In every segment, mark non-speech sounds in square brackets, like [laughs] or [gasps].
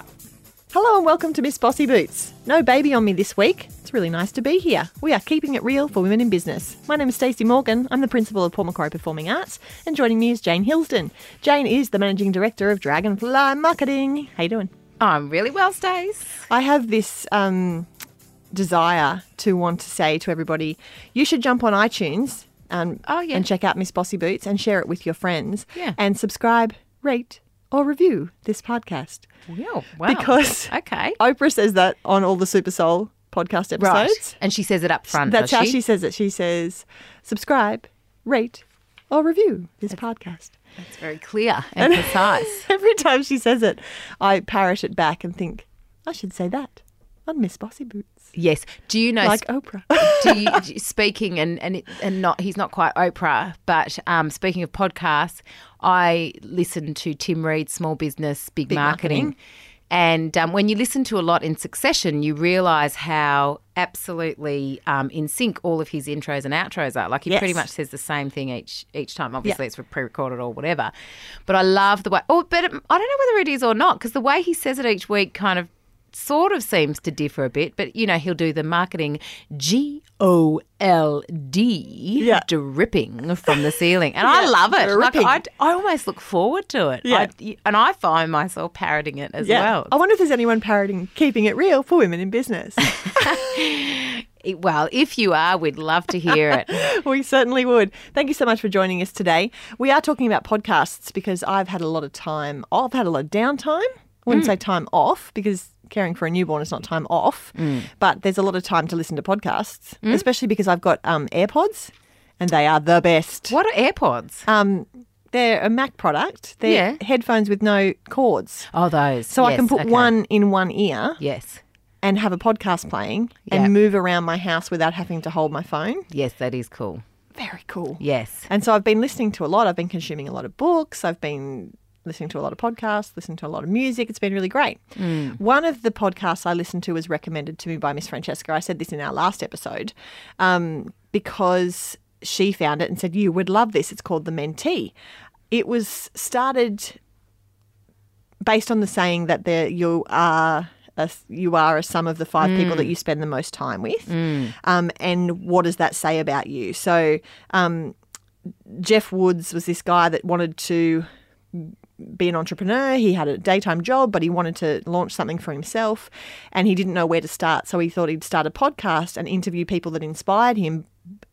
out. Hello and welcome to Miss Bossy Boots. No baby on me this week. It's really nice to be here. We are keeping it real for women in business. My name is Stacey Morgan. I'm the principal of Port Macquarie Performing Arts, and joining me is Jane Hilsden. Jane is the managing director of Dragonfly Marketing. How you doing? I'm really well, Stace. I have this um, desire to want to say to everybody, you should jump on iTunes and, Oh, yeah. and check out Miss Bossy Boots and share it with your friends. Yeah. And subscribe, rate, or review this podcast. Wow. Because okay, Oprah says that on all the Super Soul podcast episodes. right, and she says it up front. That's how she? she says it. She says, subscribe, rate, or review this podcast. It's very clear and precise. [laughs] Every time she says it, I parrot it back and think, I should say that on Miss Bossy Boots. Yes. Do you know? Like Oprah. [laughs] do you, do you- speaking and and it- and not he's not quite Oprah, but um, speaking of podcasts, I listen to Tim Reid's Small Business Big, Big Marketing. Marketing. And um, when you listen to a lot in succession, you realise how absolutely um, in sync all of his intros and outros are. Like he Yes. pretty much says the same thing each each time. Obviously, it's pre-recorded or whatever. But I love the way. Oh, but it, I don't know whether it is or not because the way he says it each week kind of sort of seems to differ a bit, but you know, he'll do the marketing G O L D Yeah. dripping from the ceiling. And I love it. Like. I, I almost look forward to it. Yeah. I, and I find myself parroting it as yeah. well. I wonder if there's anyone parroting Keeping It Real for Women in Business. [laughs] [laughs] Well, if you are, we'd love to hear it. [laughs] we certainly would. Thank you so much for joining us today. We are talking about podcasts because I've had a lot of time I've had a lot of downtime. I wouldn't say time off because caring for a newborn is not time off, but there's a lot of time to listen to podcasts, especially because I've got um, AirPods and they are the best. What are AirPods? Um, they're a Mac product. They're Yeah. headphones with no cords. Oh, those. So I can put okay. one in one ear Yes. and have a podcast playing Yeah. and move around my house without having to hold my phone. Yes, that is cool. Very cool. Yes. And so I've been listening to a lot. I've been consuming a lot of books. I've been listening to a lot of podcasts, listening to a lot of music. It's been really great. One of the podcasts I listened to was recommended to me by Miss Francesca. I said this in our last episode um, because she found it and said, You would love this. It's called The Mentee. It was started based on the saying that there you are. A, you are a sum of the five people that you spend the most time with. Um, and what does that say about you? So, um, Jeff Woods was this guy that wanted to be an entrepreneur. He had a daytime job, but he wanted to launch something for himself and he didn't know where to start. So he thought he'd start a podcast and interview people that inspired him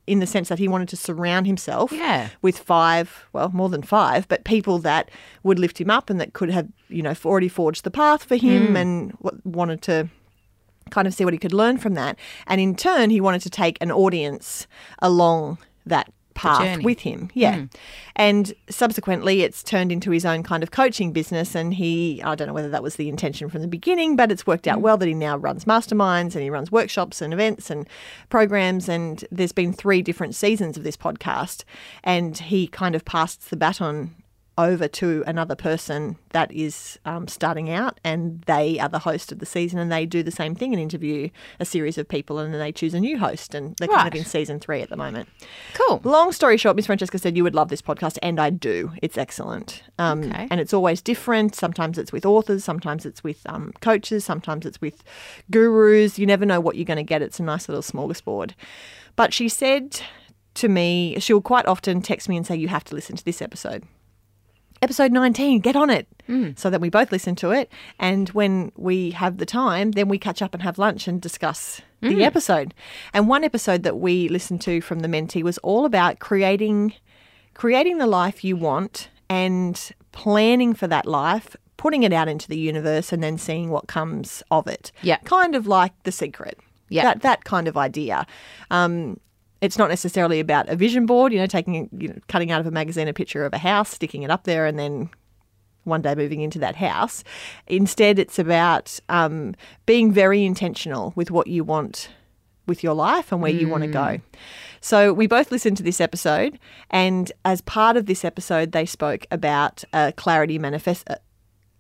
in the sense that he wanted to surround himself Yeah. with five, well, more than five, but people that would lift him up and that could have, you know, already forged the path for him hmm. and w- wanted to kind of see what he could learn from that. And in turn, he wanted to take an audience along that path with him. Yeah. Hmm. And subsequently, it's turned into his own kind of coaching business. And he, I don't know whether that was the intention from the beginning, but it's worked out hmm. well that he now runs masterminds and he runs workshops and events and programs. And there's been three different seasons of this podcast. And he kind of passed the baton over to another person that is um, starting out, and they are the host of the season, and they do the same thing and interview a series of people, and then they choose a new host, and they're kind of in season three at the moment. Cool. Long story short, Miss Francesca said you would love this podcast, and I do. It's excellent, um, Okay. and it's always different. Sometimes it's with authors, sometimes it's with um, coaches, sometimes it's with gurus. You never know what you're going to get. It's a nice little smorgasbord. But she said to me, she'll quite often text me and say, "You have to listen to this episode." Episode 19 get on it. So that we both listen to it and when we have the time then we catch up and have lunch and discuss the episode. And one episode that we listened to from the mentee was all about creating creating the life you want and planning for that life putting it out into the universe and then seeing what comes of it. Yeah. kind of like the secret. Yeah. that that kind of idea. Um, it's not necessarily about a vision board, you know, taking, you know, cutting out of a magazine a picture of a house, sticking it up there, and then one day moving into that house. Instead, it's about um, being very intentional with what you want with your life and where you want to go. So we both listened to this episode, and as part of this episode, they spoke about a clarity manifest.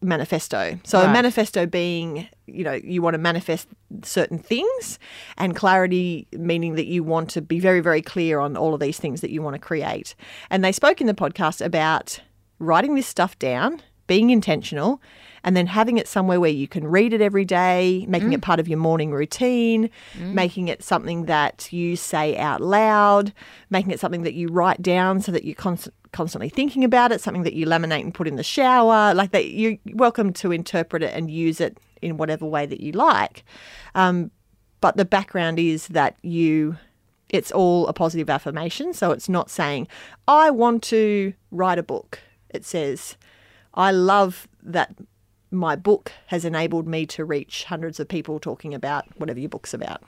Manifesto. So, a manifesto being, you know, you want to manifest certain things, and clarity meaning that you want to be very, very clear on all of these things that you want to create. And they spoke in the podcast about writing this stuff down, being intentional, and then having it somewhere where you can read it every day, making it mm. part of your morning routine, mm. making it something that you say out loud, making it something that you write down so that you're const- constantly thinking about it, something that you laminate and put in the shower, like that you're welcome to interpret it and use it in whatever way that you like. Um, but the background is that you it's all a positive affirmation. So it's not saying i want to write a book. It says i love that my book has enabled me to reach hundreds of people talking about whatever your book's about.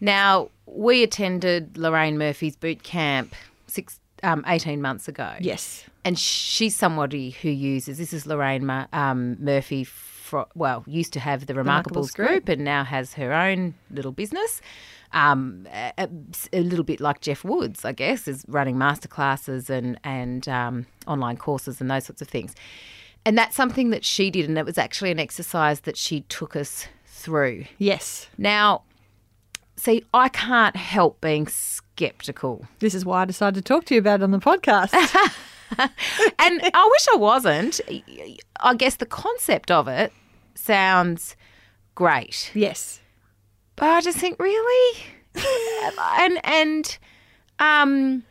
Now, we attended Lorraine Murphy's boot camp six, um, 18 months ago. yes And she's somebody who uses, this is Lorraine Mur- um, Murphy, fro- well, used to have the Remarkables Remarkables group. group and now has her own little business. Um, a, a- a little bit like Jeff Woods, I guess, is running masterclasses and, and um, online courses and those sorts of things. And that's something that she did, and it was actually an exercise that she took us through. yes Now, see, I can't help being skeptical. this is why i decided to talk to you about it on the podcast [laughs] And I wish I wasn't. I guess the concept of it sounds great. yes But I just think, really? [laughs] and and um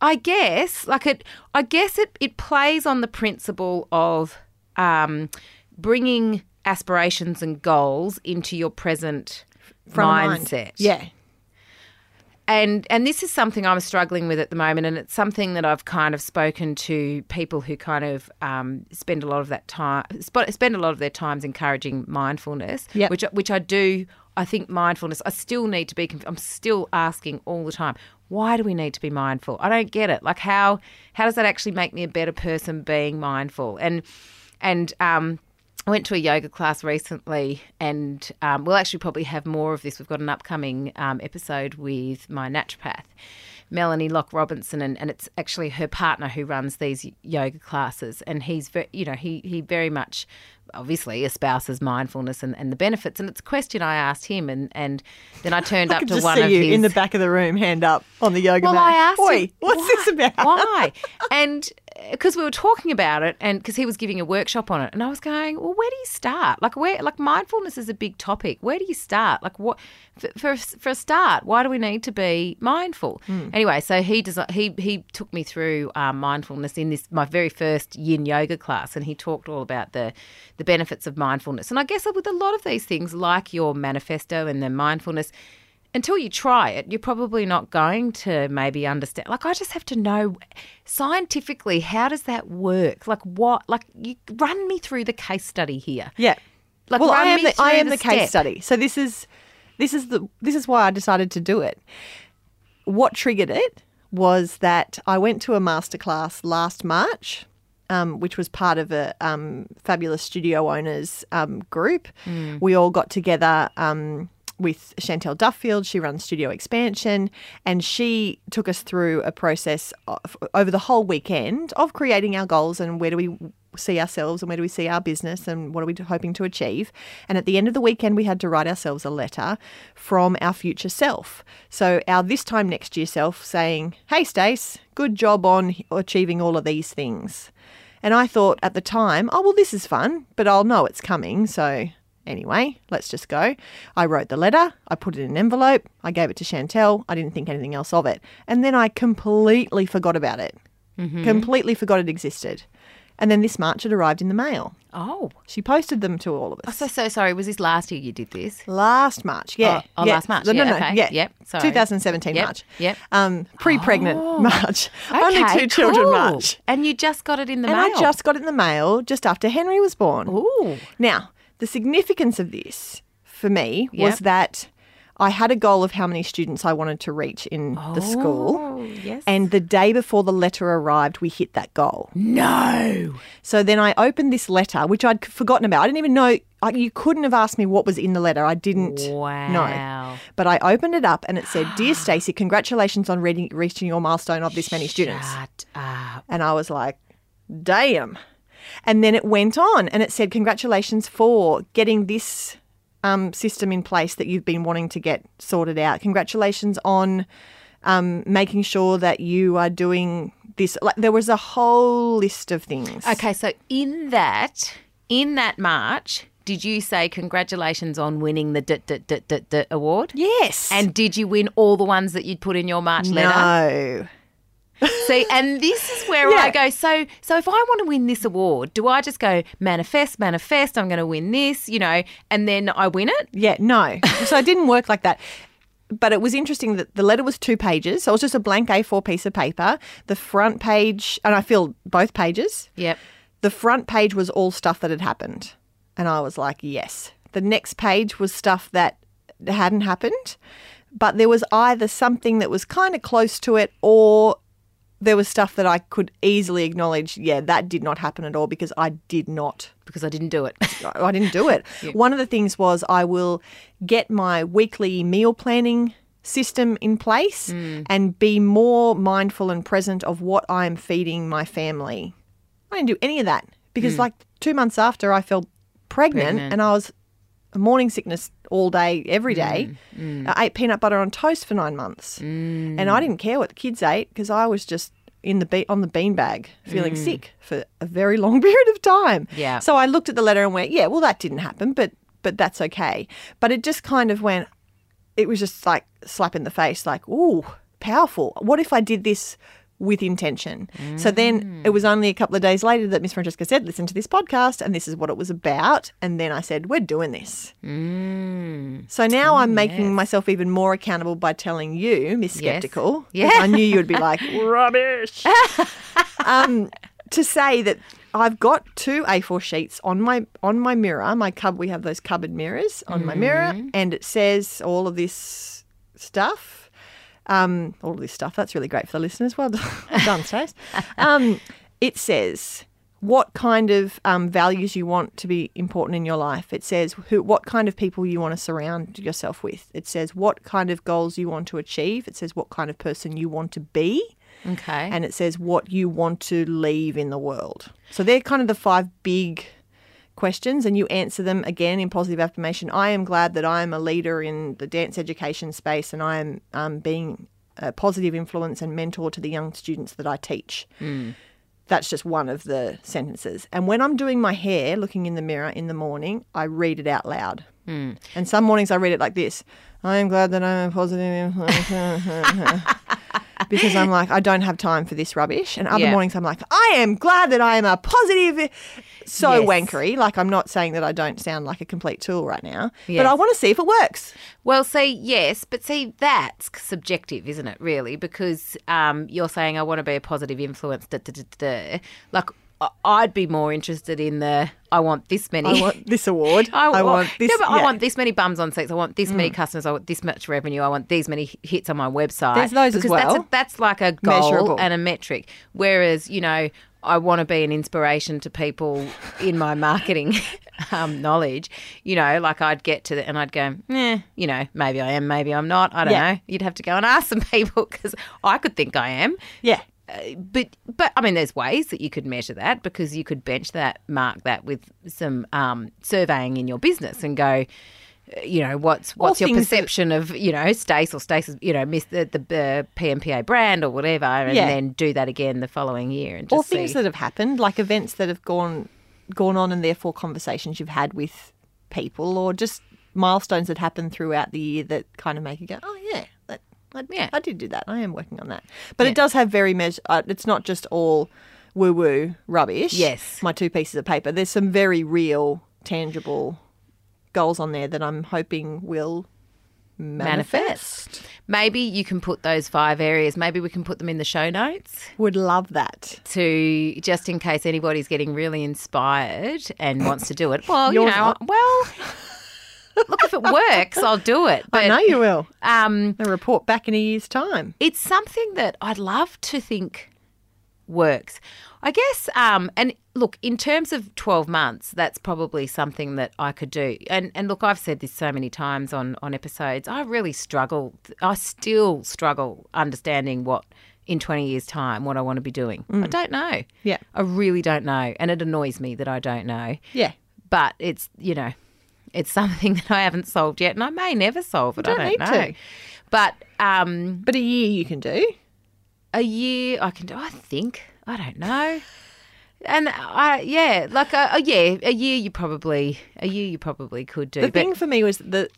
I guess like it I guess it it plays on the principle of um bringing aspirations and goals into your present Front of mind. mindset. yeah and and this is something I'm struggling with at the moment, and it's something that I've kind of spoken to people who kind of um, spend a lot of that time sp- spend a lot of their times encouraging mindfulness, Yep. which which I do. I think mindfulness. I still need to be. conf- I'm still asking all the time. Why do we need to be mindful? I don't get it. Like how how does that actually make me a better person being mindful? And and um, I went to a yoga class recently, and um, we'll actually probably have more of this. We've got an upcoming um, episode with my naturopath, Melanie Locke Robinson, and, and it's actually her partner who runs these yoga classes. And he's, very, you know, he he very much, obviously, espouses mindfulness and, and the benefits. And it's a question I asked him, and and then I [laughs] turned I up to one see of you his in the back of the room, hand up on the yoga well, mat. I asked Oi, him, what's why, this about? Why? [laughs] And because we were talking about it, and because he was giving a workshop on it, and I was going, well, where do you start? Like, where? Like, mindfulness is a big topic. Where do you start? Like, what? For for, for a start, why do we need to be mindful? Anyway, so he does. He he took me through um, mindfulness in this my very first Yin yoga class, and he talked all about the the benefits of mindfulness. And I guess with a lot of these things, like your manifesto and the mindfulness until you try it, you're probably not going to maybe understand. Like, I just have to know scientifically how does that work? Like, what? Like, you run me through the case study here. Yeah. Like, well, I am the, I am the the, case study. So this is this is the this is why I decided to do it. What triggered it was that I went to a masterclass last March, um, which was part of a um, fabulous studio owners um, group. Hmm. We all got together. With Chantel Duffield, she runs Studio Expansion, and she took us through a process of, over the whole weekend of creating our goals and where do we see ourselves and where do we see our business and what are we hoping to achieve. And at the end of the weekend, we had to write ourselves a letter from our future self. So our this time next year self saying, "Hey, Stace, good job on achieving all of these things." And I thought at the time, "Oh well, this is fun, but I'll know it's coming." So Anyway, let's just go. I wrote the letter, I put it in an envelope, I gave it to Chantel, I didn't think anything else of it. And then I completely forgot about it. Completely forgot it existed. And then this March it arrived in the mail. Oh, She posted them to all of us. so so sorry. Was this last year you did this? Last March, yeah. Oh, oh, yeah. last March, No, no, yeah, no, okay. yeah. Yep, sorry. 2017 Yep, March. yep. Um, pre-pregnant Oh. March. [laughs] Only Okay, two children. March. And you just got it in the And mail. I just got it in the mail just after Henry was born. Ooh. Now, the significance of this for me was that I had a goal of how many students I wanted to reach in the school. Oh, yes. And the day before the letter arrived, we hit that goal. no. So then I opened this letter, which I'd forgotten about. I didn't even know, I, you couldn't have asked me what was in the letter. I didn't know. Wow. But I opened it up and it said, Dear [gasps] Stacey, congratulations on reading, reaching your milestone of this many students. Up. And I was like, damn. And then it went on and it said, congratulations for getting this um, system in place that you've been wanting to get sorted out. Congratulations on um, making sure that you are doing this. Like there was a whole list of things. Okay, so in that in that march, did you say congratulations on winning the d- d- d- d- d- award? Yes. And did you win all the ones that you'd put in your March letter? no. See, and this is where Yeah. I go. So, so if I want to win this award, do I just go manifest, manifest? I'm going to win this, you know, and then I win it. Yeah, no. [laughs] so it didn't work like that. But it was interesting that the letter was two pages. So it was just a blank A4 piece of paper. The front page, and I filled both pages. Yep. The front page was all stuff that had happened. And I was like, yes. The next page was stuff that hadn't happened. But there was either something that was kind of close to it or there was stuff that I could easily acknowledge, yeah, that did not happen at all because I did not Because I didn't do it. [laughs] I didn't do it. [laughs] One of the things was I will get my weekly meal planning system in place mm. and be more mindful and present of what I'm feeding my family. I didn't do any of that because, mm. like, two months after I fell pregnant, Pregnant. and I was morning sickness all day, every day. Mm, mm. I ate peanut butter on toast for nine months, mm. and I didn't care what the kids ate because I was just in the be- on the beanbag feeling sick for a very [laughs] long period of time. Yeah. So I looked at the letter and went, yeah, well, that didn't happen, but but that's okay. But it just kind of went. It was just like slap in the face, like, ooh, powerful. What if I did this with intention? So then it was only a couple of days later that Miss Francesca said, listen to this podcast, and this is what it was about. And then I said, we're doing this. Mm. So now I'm making myself even more accountable by telling you, Miss Yes. Skeptical. Yeah. I knew you would be like, [laughs] rubbish. [laughs] um, to say that I've got two A4 sheets on my on my mirror. My cub we have those cupboard mirrors on my mirror, and it says all of this stuff. Um, all of this stuff. That's really great for the listeners. Well [laughs] done, [laughs] Stace. Um, it says what kind of um, values you want to be important in your life. It says who, what kind of people you want to surround yourself with. It says what kind of goals you want to achieve. It says what kind of person you want to be Okay. and it says what you want to leave in the world. So they're kind of the five big questions, and you answer them again in positive affirmation. I am glad that I am a leader in the dance education space, and I am um, being a positive influence and mentor to the young students that I teach. That's just one of the sentences. And when I'm doing my hair, looking in the mirror in the morning, I read it out loud. And some mornings I read it like this I am glad that I'm a positive influence. [laughs] because I'm like, I don't have time for this rubbish. And other Yeah. mornings I'm like, I am glad that I am a positive. So Yes. wankery. Like, I'm not saying that I don't sound like a complete tool right now, but I want to see if it works. Well, see, yes, but see, that's subjective, isn't it, really? Because um, you're saying, I want to be a positive influence, da, da, da. Like, I- I'd be more interested in the, I want this many. I want this award. [laughs] I, I, want this. No, but I yeah. Mm. want this many bums on seats. I want this many customers. I want this much revenue. I want these many hits on my website. There's those as because That's, well. a, that's like a goal Measurable. and a metric. Whereas, you know, I want to be an inspiration to people in my marketing [laughs] um, knowledge. You know, like I'd get to the and I'd go, eh, you know, maybe I am, maybe I'm not. I don't Yeah. know. You'd have to go and ask some [laughs] people because I could think I am Yeah. but but I mean, there's ways that you could measure that because you could bench that, mark that with some um, surveying in your business, and go, uh, you know, what's what's your things that- perception of you know Stace or Stace's you know miss the the uh, PMPA brand or whatever, and Yeah. then do that again the following year and just Or things see. that have happened, like events that have gone gone on, and therefore conversations you've had with people, or just milestones that happen throughout the year that kind of make you go, oh yeah, that, I, Yeah. I did do that. I am working on that. But it does have very measure. Uh, it's not just all woo woo rubbish. Yes. my two pieces of paper. There's some very real, tangible goals on there that I'm hoping will manifest. Manifest. Maybe you can put those five areas. Maybe we can put them in the show notes. Would love that. to just in case anybody's getting really inspired and [coughs] wants to do it. Well, you know, not. well, look if it works, I'll do it. But I know you will. um, A report back in a year's time. it's something that I'd love to think works. I guess, um, and look, in terms of 12 months, that's probably something that I could do. And, and look, I've said this so many times on, on episodes. I really struggle. I still struggle understanding what in 20 years' time, what I want to be doing. I don't know. Yeah. I really don't know. And it annoys me that I don't know. Yeah. But it's, you know, it's something [laughs] that I haven't solved yet. And I may never solve it. don't I don't know. to. But um, But a year you can do. a year I can do. I think I don't know. And I, yeah, like a, a yeah, a year you probably a year you probably could do. The but thing for me was the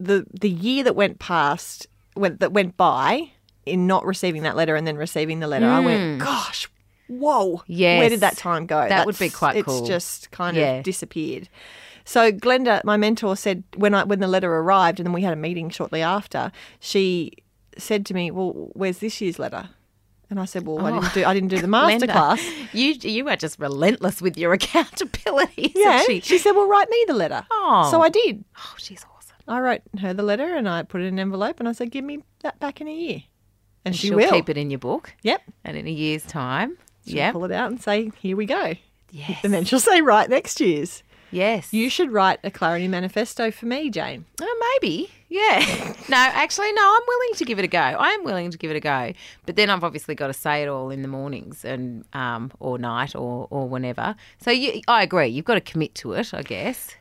the the year that went past went that went by in not receiving that letter and then receiving the letter. I went, gosh, whoa, where Hmm. Did that time go? That would be quite it's just kind Yeah. of disappeared. So Glenda, my mentor, said when I when the letter arrived and then we had a meeting shortly after, she said to me, "Well, where's this year's letter?" And I said, "Well, I oh. didn't do I didn't do the [laughs] master Glenda, class." You you are just relentless with your [laughs] accountability. Yeah, she? she said, "Well, write me the letter." Oh. So I did. Oh, she's awesome. I wrote her the letter and I put it in an envelope and I said, "Give me that back in a year," and she She'll keep it in your book, Yep. and in a year's time, She'll yeah, pull it out and say, "Here we go," yes, and then she'll say, "Write next year's." yes. You should write a clarity manifesto for me, Jane. Oh, maybe. Yeah. [laughs] no, actually, no, I'm willing to give it a go. I am willing to give it a go. But then I've obviously got to say it all in the mornings and um, or night or, or whenever. So you, I agree. You've got to commit to it, I guess.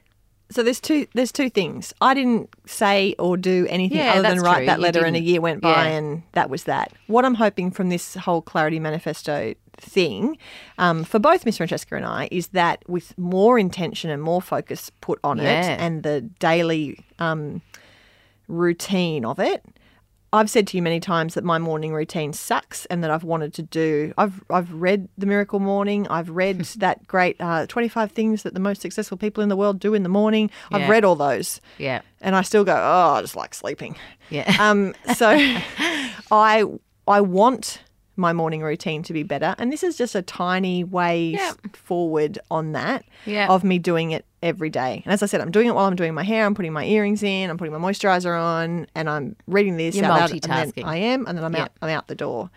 So there's two there's two things. I didn't say or do anything Yeah, other than write true. that letter and a year went by Yeah. and that was that. What I'm hoping from this whole clarity manifesto thing um, for both Miss Francesca and I is that with more intention and more focus put on Yeah. it and the daily um, routine of it. I've said to you many times that my morning routine sucks and that I've wanted to do. I've I've read The Miracle Morning. I've read [laughs] that great uh, 25 things that the most successful people in the world do in the morning. I've read all those. Yeah. And I still go, oh, I just like sleeping. Yeah. Um, so [laughs] [laughs] I I want my morning routine to be better, and this is just a tiny way forward on that Yeah. of me doing it every day. And as I said, I'm doing it while I'm doing my hair. I'm putting my earrings in. I'm putting my moisturizer on, and I'm reading this. You're out loud, and then multitasking. I am, and then I'm out. I'm out the door.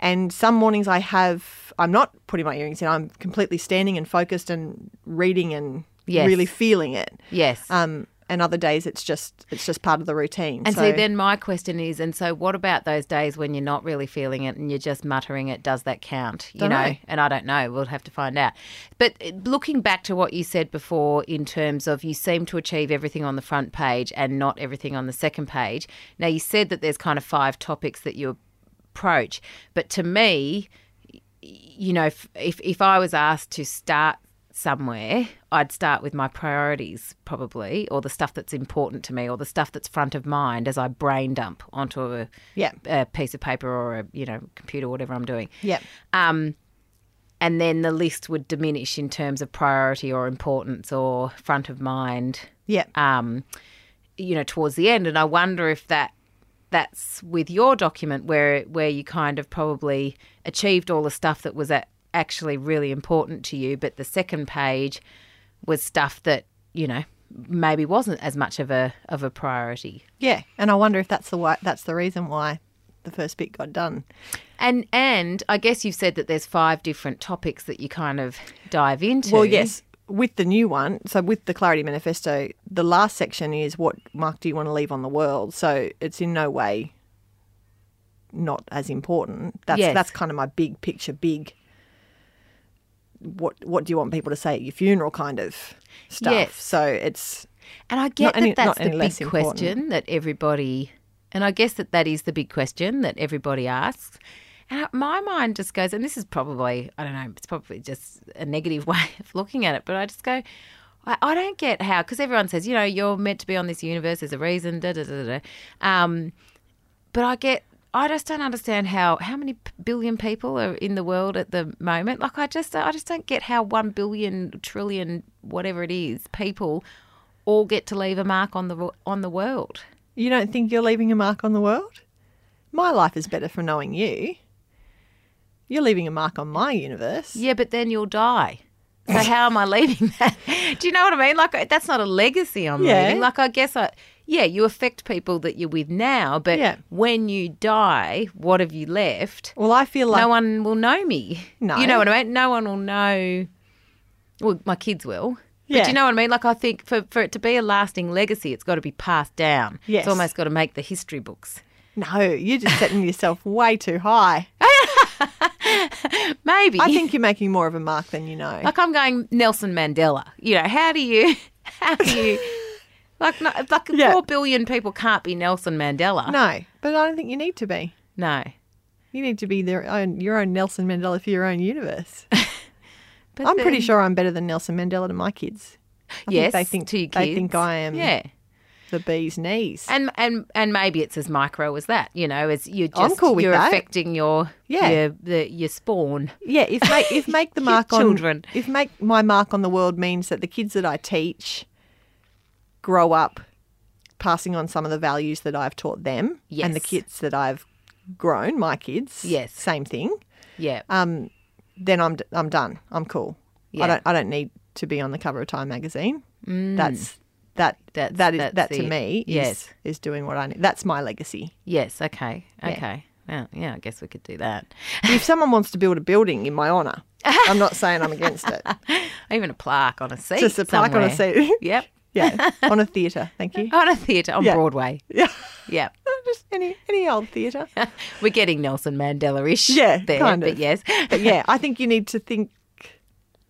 And some mornings I have. I'm not putting my earrings in. I'm completely standing and focused and reading and Yes. really feeling it. yes. Um, and other days it's just it's just part of the routine. and so, see, then my question is, and so what about those days when you're not really feeling it and you're just muttering it? Does that count? You know, know. and I don't know. We'll have to find out. But looking back to what you said before, in terms of you seem to achieve everything on the front page and not everything on the second page. Now you said that there's kind of five topics that you approach, but to me, you know, if, if I was asked to start somewhere, I'd start with my priorities probably, or the stuff that's important to me, or the stuff that's front of mind as I brain dump onto a, Yeah. a piece of paper or a you know computer, whatever I'm doing. Yep. Um, and then the list would diminish in terms of priority or importance or front of mind Yep. um, you know, towards the end. And I wonder if that that's with your document where where you kind of probably achieved all the stuff that was a- actually really important to you, but the second page was stuff that you know maybe wasn't as much of a of a priority. Yeah, and I wonder if that's the why, that's the reason why the first bit got done. And and I guess you've said that there's five different topics that you kind of dive into. Well, yes, with the new one, so with the Clarity Manifesto, the last section is what mark do you want to leave on the world? So it's in no way not as important. That's Yes. that's kind of my big picture, big. What what do you want people to say at your funeral? Kind of stuff. Yes. So it's And I get Not any- that that's the big question that everybody, and I guess that that is the big question that everybody asks. And my mind just goes, and this is probably, I don't know, it's probably just a negative [laughs] way of looking at it, but I just go, I, I don't get how, because everyone says, you know, you're meant to be on this universe, there's a reason, da da da da. Um, but I get, I just don't understand how how many billion people are in the world at the moment. Like I just I just don't get how one billion trillion whatever it is people all get to leave a mark on the on the world. you don't think you're leaving a mark on the world. My life is better for knowing you. You're leaving a mark on my universe. Yeah, but then you'll die. So how am I [laughs] leaving that? Do you know what I mean? Like that's not a legacy I'm Yeah. leaving. Like I guess I yeah, you affect people that you're with now, but Yeah. when you die, what have you left? Well, I feel like no one will know me. No. You know what I mean? No one will know. Well, my kids will. But do you know what I mean? Like, I think for, for it to be a lasting legacy, it's got to be passed down. Yes. It's almost got to make the history books. no, you're just setting yourself way too high. [laughs] Maybe. I think you're making more of a mark than you know. like, I'm going Nelson Mandela. You know, how do you, [laughs] how do you, like, no, like Yeah. four billion people can't be Nelson Mandela. No, but I don't think you need to be. No. You need to be their own, your own Nelson Mandela for your own universe. [laughs] But I'm pretty then- sure I'm better than Nelson Mandela to my kids. I yes, think they think to your they think. I am Yeah. the bee's knees. And and and maybe it's as micro as that, you know, as you're just I'm cool with you're that. affecting your Yeah. your the, your spawn. Yeah, if make if make [laughs] the Your mark on children. if make my mark on the world means that the kids that I teach grow up passing on some of the values that I've taught them, and the kids that I've grown, my kids, Yes. same thing. Yeah. Um, then I'm d- I'm done. I'm cool. Yeah. I don't I don't need to be on the cover of Time magazine. That's that Mm. That's- that is that's that to it. me is Yes. is doing what I need. That's my legacy. yes. Okay. Yeah. Okay. Yeah. Yeah. I guess we could do that. if [laughs] someone wants to build a building in my honour, I'm not saying I'm against it. [laughs] Even a plaque on a seat. Just a plaque on a seat. Yep. Yeah, [laughs] on a theatre. Thank you. On a theatre on Yeah. Broadway. Yeah, yeah. [laughs] just any any old theatre. [laughs] We're getting Nelson Mandela ish. Yeah, there, kind but of. yes. But yeah, I think you need to think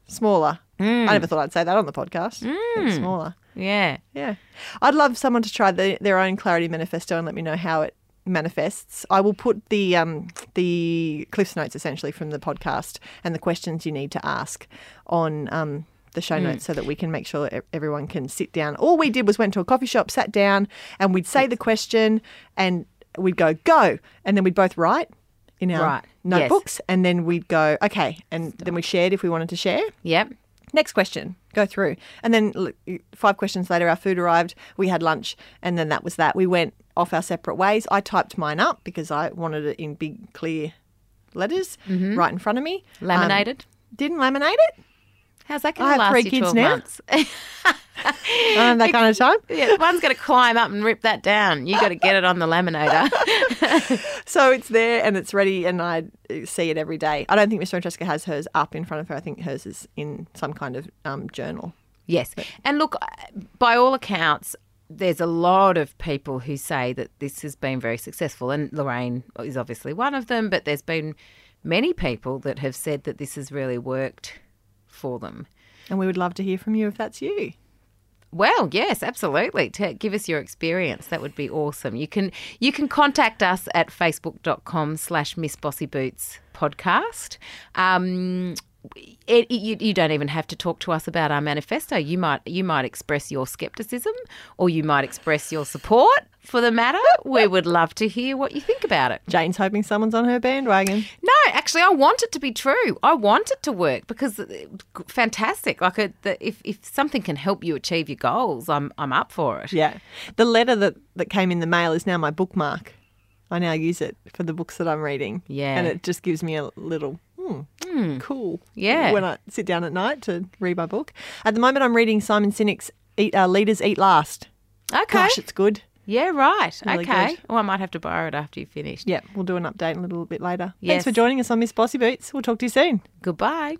smaller. Mm. I never thought I'd say that on the podcast. Think smaller. Yeah. Yeah, I'd love someone to try the, their own clarity manifesto and let me know how it manifests. I will put the um, the cliffs notes essentially from the podcast and the questions you need to ask on um, the show notes so that we can make sure everyone can sit down. All we did was went to a coffee shop, sat down, and we'd say the question and we'd go go, and then we'd both write in our Right. Yes. notebooks, and then we'd go okay, and then we shared if we wanted to share. Yep. Next question, go through. And then look, five questions later, our food arrived. We had lunch, and then that was that. We went off our separate ways. I typed mine up because I wanted it in big, clear letters right in front of me. Um, Laminated. didn't laminate it. How's that going to last three you kids 12 now. months? I don't have that kind of time. yeah, one's going to climb up and rip that down. You got to get it on the laminator. [laughs] So it's there and it's ready, and I see it every day. I don't think Miss Francesca has hers up in front of her. I think hers is in some kind of um, journal. Yes. And look, by all accounts, there's a lot of people who say that this has been very successful. And Lorraine is obviously one of them, but there's been many people that have said that this has really worked for them. And we would love to hear from you if that's you. Well, yes, absolutely. To give us your experience, that would be awesome. You can you can contact us at facebook.com slash Miss Bossy Boots podcast. Um, it, you, you don't even have to talk to us about our manifesto. You might you might express your skepticism, or you might express your support for the matter. We would love to hear what you think about it. Jane's hoping someone's on her bandwagon. No, actually, I want it to be true. I want it to work because it's fantastic. Like, a, the, if if something can help you achieve your goals, I'm I'm up for it. Yeah. The letter that, that came in the mail is now my bookmark. I now use it for the books that I'm reading. Yeah. And it just gives me a little, hmm, cool. Yeah. When I sit down at night to read my book. At the moment, I'm reading Simon Sinek's Eat, uh, Leaders Eat Last. Okay. Gosh, it's good. Yeah, right. Really okay. good. Oh, I might have to borrow it after you finish. finished. Yeah, we'll do an update a little bit later. Yes. Thanks for joining us on Miss Bossy Boots. We'll talk to you soon. Goodbye.